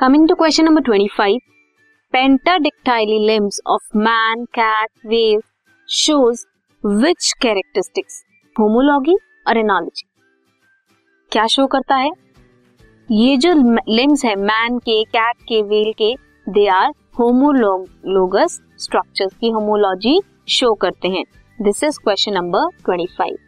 Coming to question number 25 pentadactyl limbs of man cat whale shows which characteristics homology और analogy क्या show करता है? ये जो लिम्स है मैन के कैट के वेल के दे आर होमोलोगस स्ट्रक्चर की होमोलॉजी शो करते हैं. This is question number 25